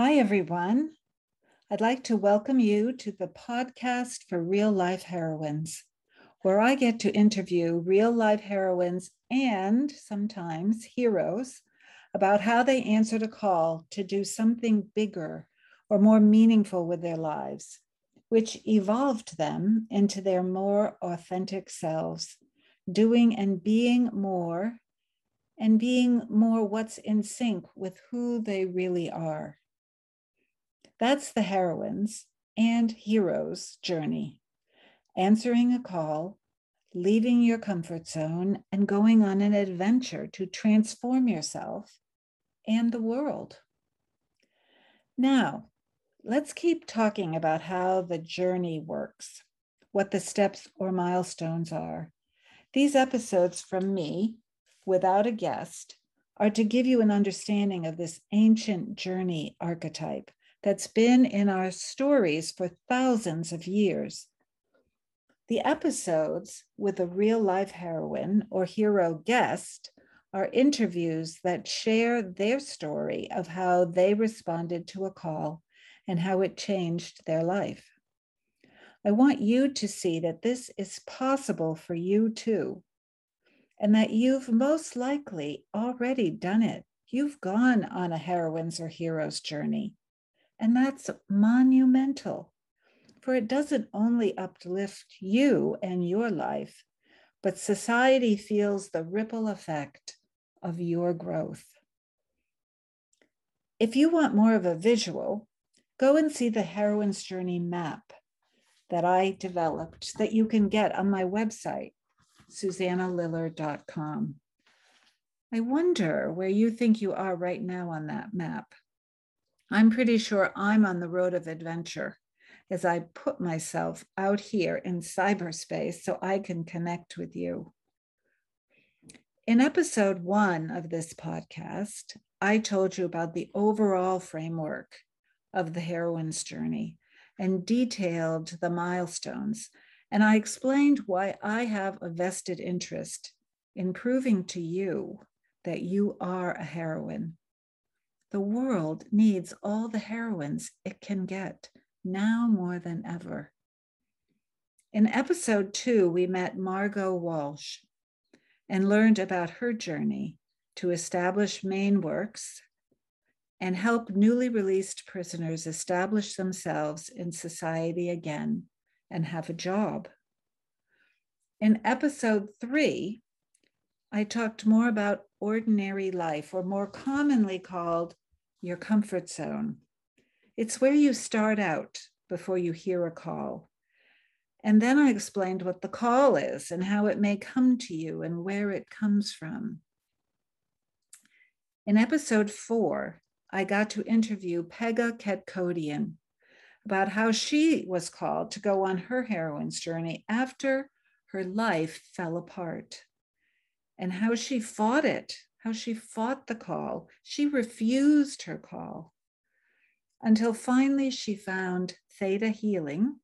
Hi, everyone. I'd like to welcome you to the podcast for real life heroines, where I get to interview real life heroines and sometimes heroes about how they answered a call to do something bigger or more meaningful with their lives, which evolved them into their more authentic selves, doing and being more, and being more what's in sync with who they really are. That's the heroine's and hero's journey answering a call, leaving your comfort zone, and going on an adventure to transform yourself and the world. Now, let's keep talking about how the journey works, what the steps or milestones are. These episodes from me, without a guest, are to give you an understanding of this ancient journey archetype that's been in our stories for thousands of years. The episodes with a real life heroine or hero guest are interviews that share their story of how they responded to a call and how it changed their life. I want you to see that this is possible for you too, and that you've most likely already done it. You've gone on a heroine's or hero's journey, and that's monumental, for it doesn't only uplift you and your life, but society feels the ripple effect of your growth. If you want more of a visual, go and see the Heroine's Journey map that I developed that you can get on my website, susannaliller.com. I wonder where you think you are right now on that map. I'm pretty sure I'm on the road of adventure as I put myself out here in cyberspace so I can connect with you. In episode one of this podcast, I told you about the overall framework of the heroine's journey and detailed the milestones. And I explained why I have a vested interest in proving to you that you are a heroine. The world needs all the heroines it can get now more than ever. In episode two, we met Margot Walsh, and learned about her journey to establish Maine Works and help newly released prisoners establish themselves in society again and have a job. In episode three, I talked more about ordinary life, or more commonly called your comfort zone. It's where you start out before you hear a call. And then I explained what the call is and how it may come to you and where it comes from. In episode four, I got to interview Pega Ketkodian about how she was called to go on her heroine's journey after her life fell apart and how she fought it, how she fought the call. She refused her call until finally she found theta healing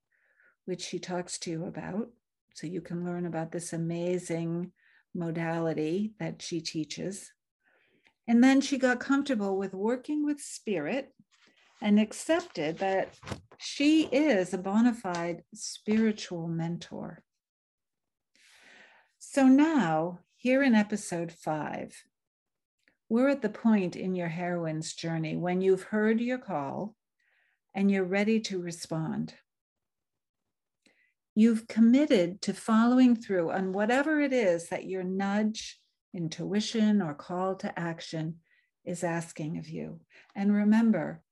which she talks to you about. So you can learn about this amazing modality that she teaches. And then she got comfortable with working with spirit and accepted that she is a bona fide spiritual mentor. So now, here in episode five, we're at the point in your heroine's journey when you've heard your call and you're ready to respond you've committed to following through on whatever it is that your nudge, intuition, or call to action is asking of you. And remember,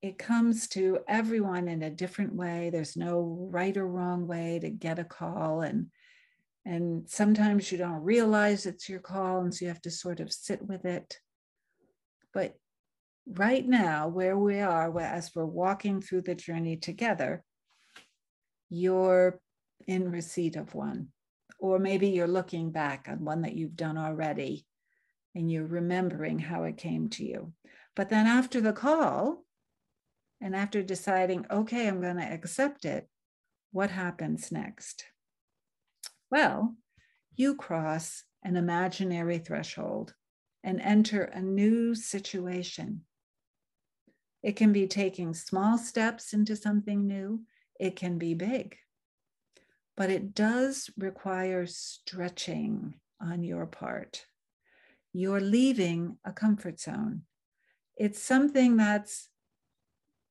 it comes to everyone in a different way. There's no right or wrong way to get a call. And, and sometimes you don't realize it's your call, and so you have to sort of sit with it. But right now, where we are, as we're walking through the journey together, you're in receipt of one. Or maybe you're looking back on one that you've done already and you're remembering how it came to you. But then after the call, and after deciding, okay, I'm going to accept it, what happens next? Well, you cross an imaginary threshold and enter a new situation. It can be taking small steps into something new, it can be big. But it does require stretching on your part. You're leaving a comfort zone. It's something that's,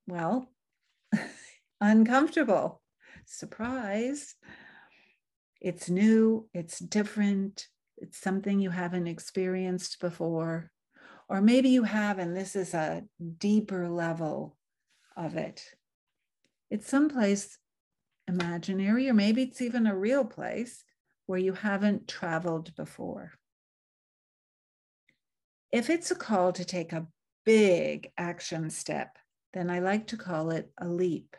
well, uncomfortable. Surprise. It's new, it's different, it's something you haven't experienced before. Or maybe you have, and this is a deeper level of it. It's someplace imaginary, or maybe it's even a real place where you haven't traveled before. If it's a call to take a big action step, then I like to call it a leap.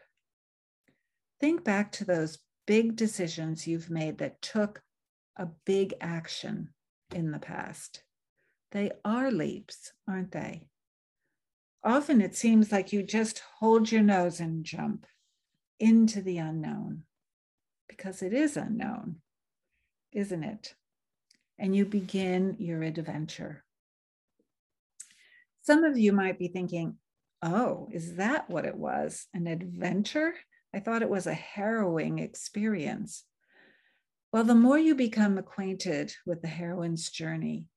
Think back to those big decisions you've made that took a big action in the past. They are leaps, aren't they? Often it seems like you just hold your nose and jump into the unknown because it is unknown, isn't it? And you begin your adventure. Some of you might be thinking, oh, is that what it was? An adventure? I thought it was a harrowing experience. Well, the more you become acquainted with the heroine's journey,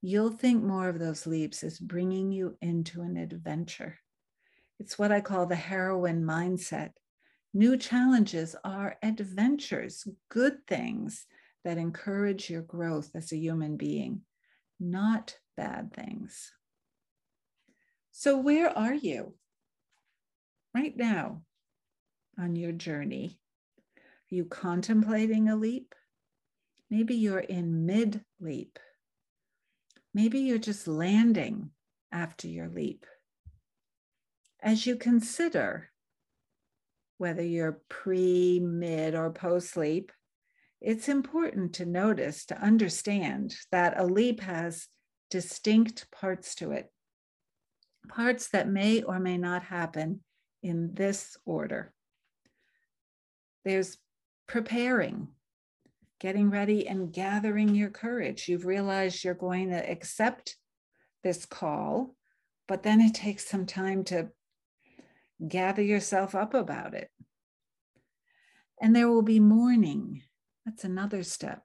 you'll think more of those leaps as bringing you into an adventure. It's what I call the heroine mindset. New challenges are adventures, good things that encourage your growth as a human being, not bad things. So, where are you right now on your journey? Are you contemplating a leap? Maybe you're in mid leap. Maybe you're just landing after your leap. As you consider whether you're pre, mid, or post leap, it's important to notice, to understand that a leap has distinct parts to it, parts that may or may not happen in this order. There's preparing, getting ready and gathering your courage. You've realized you're going to accept this call, but then it takes some time to gather yourself up about it. And there will be mourning. That's another step.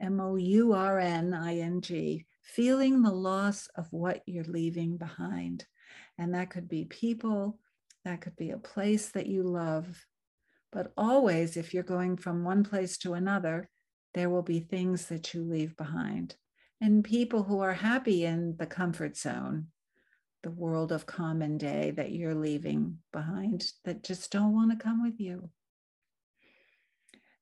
M O U R N I N G, feeling the loss of what you're leaving behind. And that could be people, that could be a place that you love, but always, if you're going from one place to another, there will be things that you leave behind. And people who are happy in the comfort zone, the world of common day that you're leaving behind, that just don't want to come with you.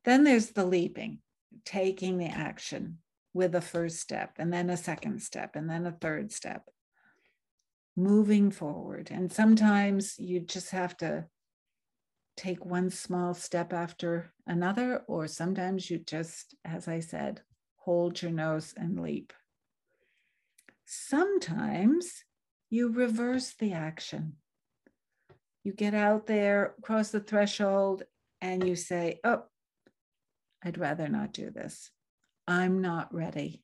Then there's the leaping, taking the action with a first step, and then a second step, and then a third step, moving forward. And sometimes you just have to take one small step after another, or sometimes you just, as I said, hold your nose and leap. Sometimes you reverse the action. You get out there, cross the threshold, and you say, Oh, I'd rather not do this. I'm not ready.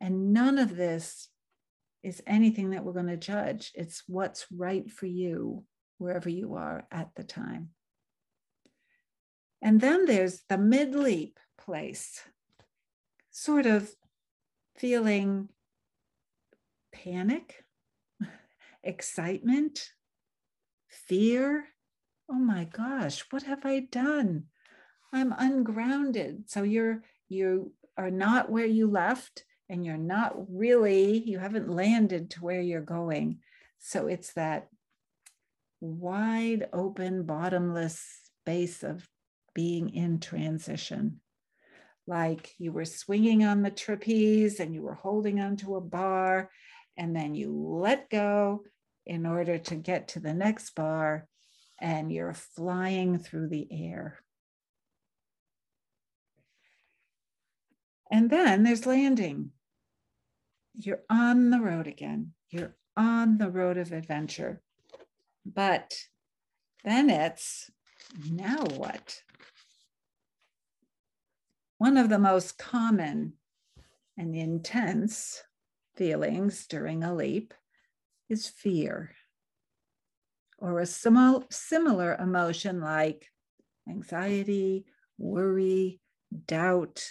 And none of this is anything that we're going to judge. It's what's right for you wherever you are at the time. And then there's the mid leap place, sort of feeling panic, excitement, fear. Oh my gosh, what have I done? I'm ungrounded. So you're you are not where you left and you're not really you haven't landed to where you're going. So it's that wide open, bottomless space of being in transition. Like you were swinging on the trapeze and you were holding onto a bar, and then you let go in order to get to the next bar, and you're flying through the air. And then there's landing. You're on the road again. You're on the road of adventure. But then it's now what? One of the most common and intense feelings during a leap is fear. or a simil- similar emotion like anxiety, worry, doubt.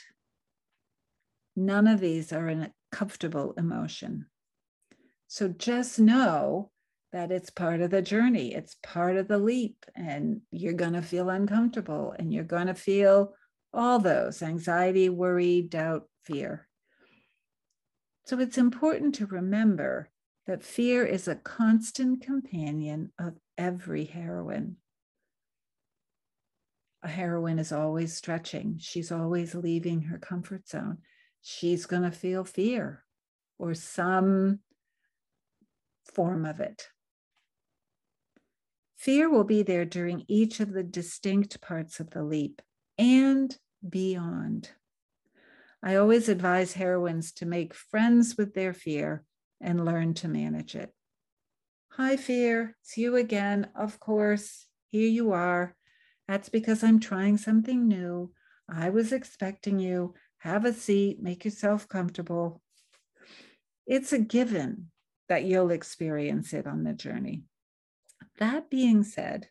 None of these are a comfortable emotion. So just know that it's part of the journey, it's part of the leap, and you're going to feel uncomfortable and you're going to feel all those anxiety, worry, doubt, fear. So it's important to remember that fear is a constant companion of every heroine. A heroine is always stretching, she's always leaving her comfort zone. She's going to feel fear or some form of it. Fear will be there during each of the distinct parts of the leap and beyond. I always advise heroines to make friends with their fear and learn to manage it. Hi, fear. It's you again. Of course, here you are. That's because I'm trying something new. I was expecting you. Have a seat, make yourself comfortable. It's a given that you'll experience it on the journey. That being said,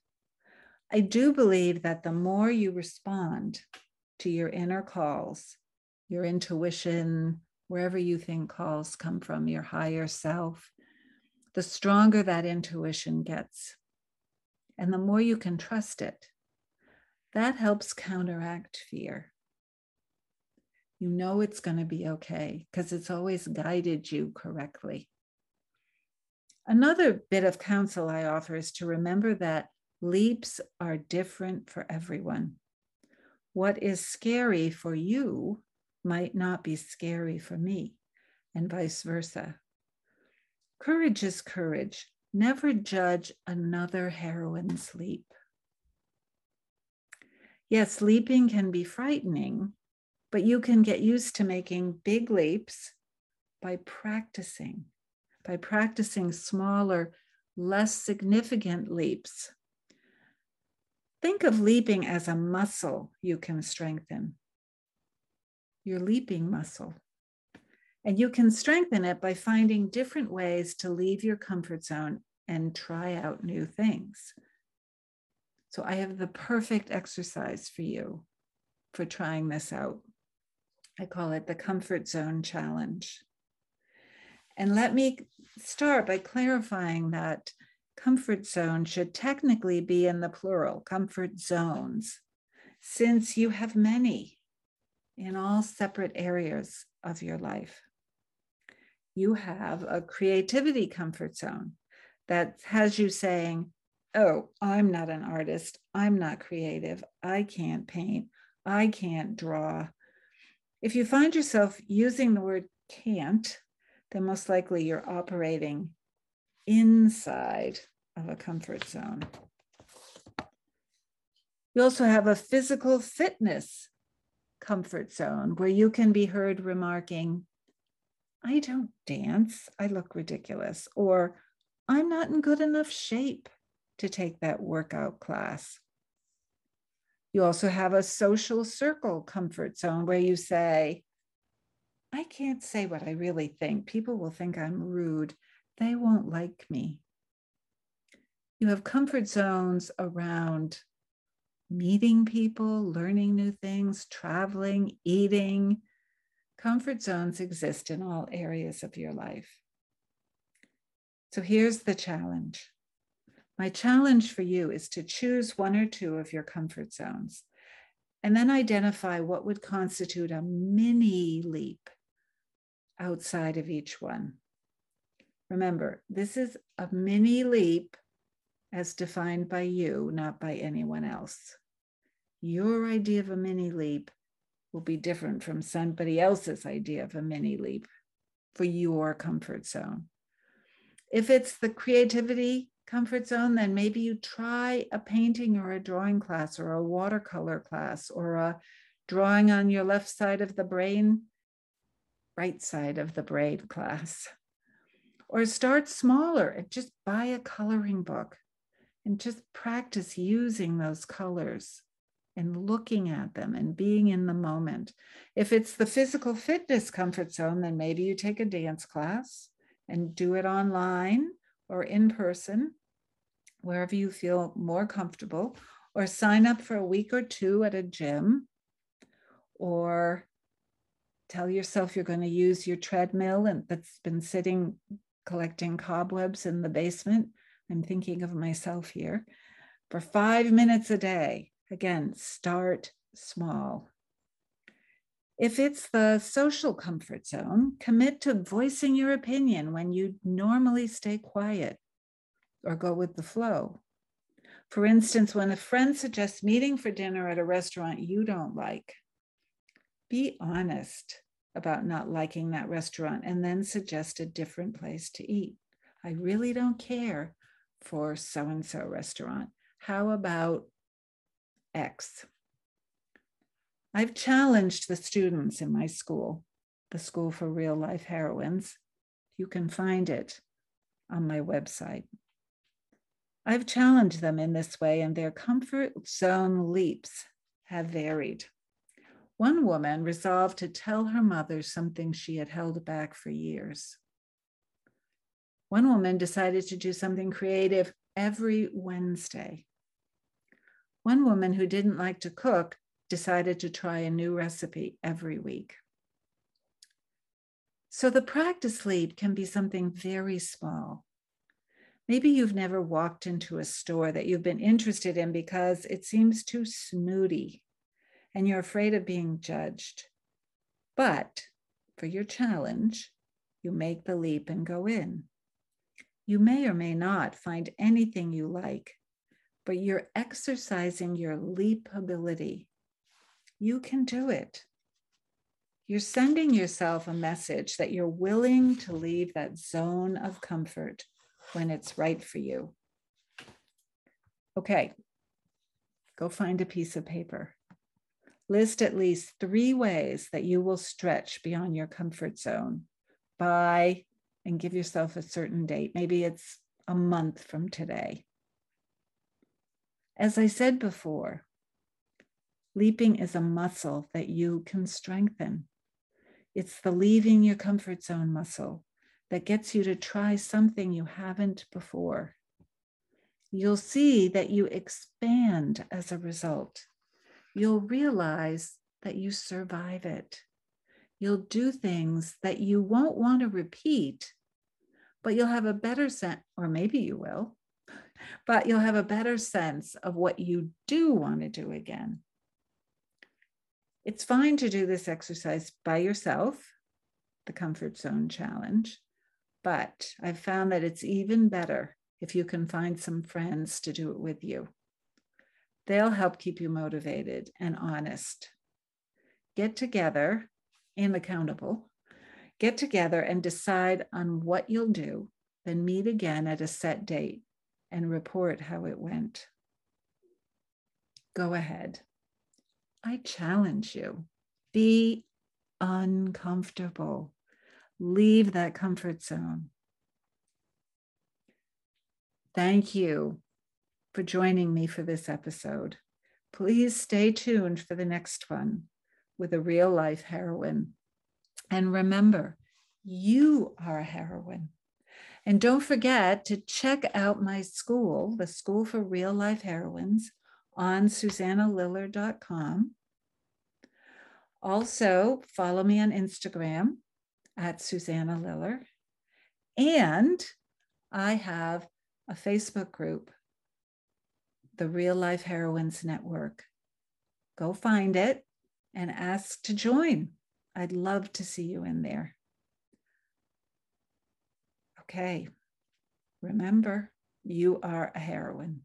I do believe that the more you respond to your inner calls, your intuition, wherever you think calls come from, your higher self, the stronger that intuition gets. And the more you can trust it, that helps counteract fear. You know it's going to be okay because it's always guided you correctly. Another bit of counsel I offer is to remember that leaps are different for everyone. What is scary for you might not be scary for me, and vice versa. Courage is courage. Never judge another heroine's leap. Yes, leaping can be frightening, but you can get used to making big leaps by practicing, by practicing smaller, less significant leaps. Think of leaping as a muscle you can strengthen your leaping muscle. And you can strengthen it by finding different ways to leave your comfort zone and try out new things. So, I have the perfect exercise for you for trying this out. I call it the Comfort Zone Challenge. And let me start by clarifying that comfort zone should technically be in the plural, comfort zones, since you have many in all separate areas of your life. You have a creativity comfort zone that has you saying, Oh, I'm not an artist. I'm not creative. I can't paint. I can't draw. If you find yourself using the word can't, then most likely you're operating inside of a comfort zone. You also have a physical fitness comfort zone where you can be heard remarking, I don't dance, I look ridiculous, or I'm not in good enough shape to take that workout class. You also have a social circle comfort zone where you say, I can't say what I really think. People will think I'm rude. They won't like me. You have comfort zones around meeting people, learning new things, traveling, eating. Comfort zones exist in all areas of your life. So here's the challenge. My challenge for you is to choose one or two of your comfort zones and then identify what would constitute a mini leap outside of each one. Remember, this is a mini leap as defined by you, not by anyone else your idea of a mini leap will be different from somebody else's idea of a mini leap for your comfort zone. If it's the creativity comfort zone, then maybe you try a painting or a drawing class or a watercolor class or a drawing on your left side of the brain, right side of the braid class. Or start smaller and just buy a coloring book and just practice using those colors and looking at them and being in the moment. If it's the physical fitness comfort zone, then maybe you take a dance class and do it online or in person. wherever you feel more comfortable, or sign up for a week or two at a gym, or tell yourself you're going to use your treadmill and that's been sitting collecting cobwebs in the basement. I'm thinking of myself here for five minutes a day. Again, start small. If it's the social comfort zone, commit to voicing your opinion when you normally stay quiet or go with the flow. For instance, when a friend suggests meeting for dinner at a restaurant you don't like, be honest about not liking that restaurant and then suggest a different place to eat. I really don't care for so and so restaurant. How about X? I've challenged the students in my school, the School for Real Life Heroines. You can find it on my website. I've challenged them in this way, and their comfort zone leaps have varied. One woman resolved to tell her mother something she had held back for years. One woman decided to do something creative every Wednesday. One woman who didn't like to cook decided to try a new recipe every week. So the practice lead can be something very small. Maybe you've never walked into a store that you've been interested in because it seems too snooty and you're afraid of being judged. But for your challenge, you make the leap and go in. You may or may not find anything you like, but you're exercising your leap ability you can do it. You're sending yourself a message that you're willing to leave that zone of comfort when it's right for you. Okay, go find a piece of paper. List at least three ways that you will stretch beyond your comfort zone by and give yourself a certain date. Maybe it's a month from today. As I said before, Leaping is a muscle that you can strengthen. It's the leaving your comfort zone muscle that gets you to try something you haven't before. You'll see that you expand as a result. You'll realize that you survive it. You'll do things that you won't want to repeat, but you'll have a better sense, or maybe you will, but you'll have a better sense of what you do want to do again. It's fine to do this exercise by yourself, the comfort zone challenge, but I've found that it's even better if you can find some friends to do it with you. They'll help keep you motivated and honest. Get together and accountable. Get together and decide on what you'll do, then meet again at a set date and report how it went. Go ahead. I challenge you be uncomfortable, leave that comfort zone. Thank you for joining me for this episode. Please stay tuned for the next one with a real life heroine. And remember, you are a heroine. And don't forget to check out my school, the School for Real Life Heroines, on susannaliller.com. Also, follow me on Instagram at Susanna Liller. And I have a Facebook group, the Real Life Heroines Network. Go find it and ask to join. I'd love to see you in there. Okay, remember, you are a heroine.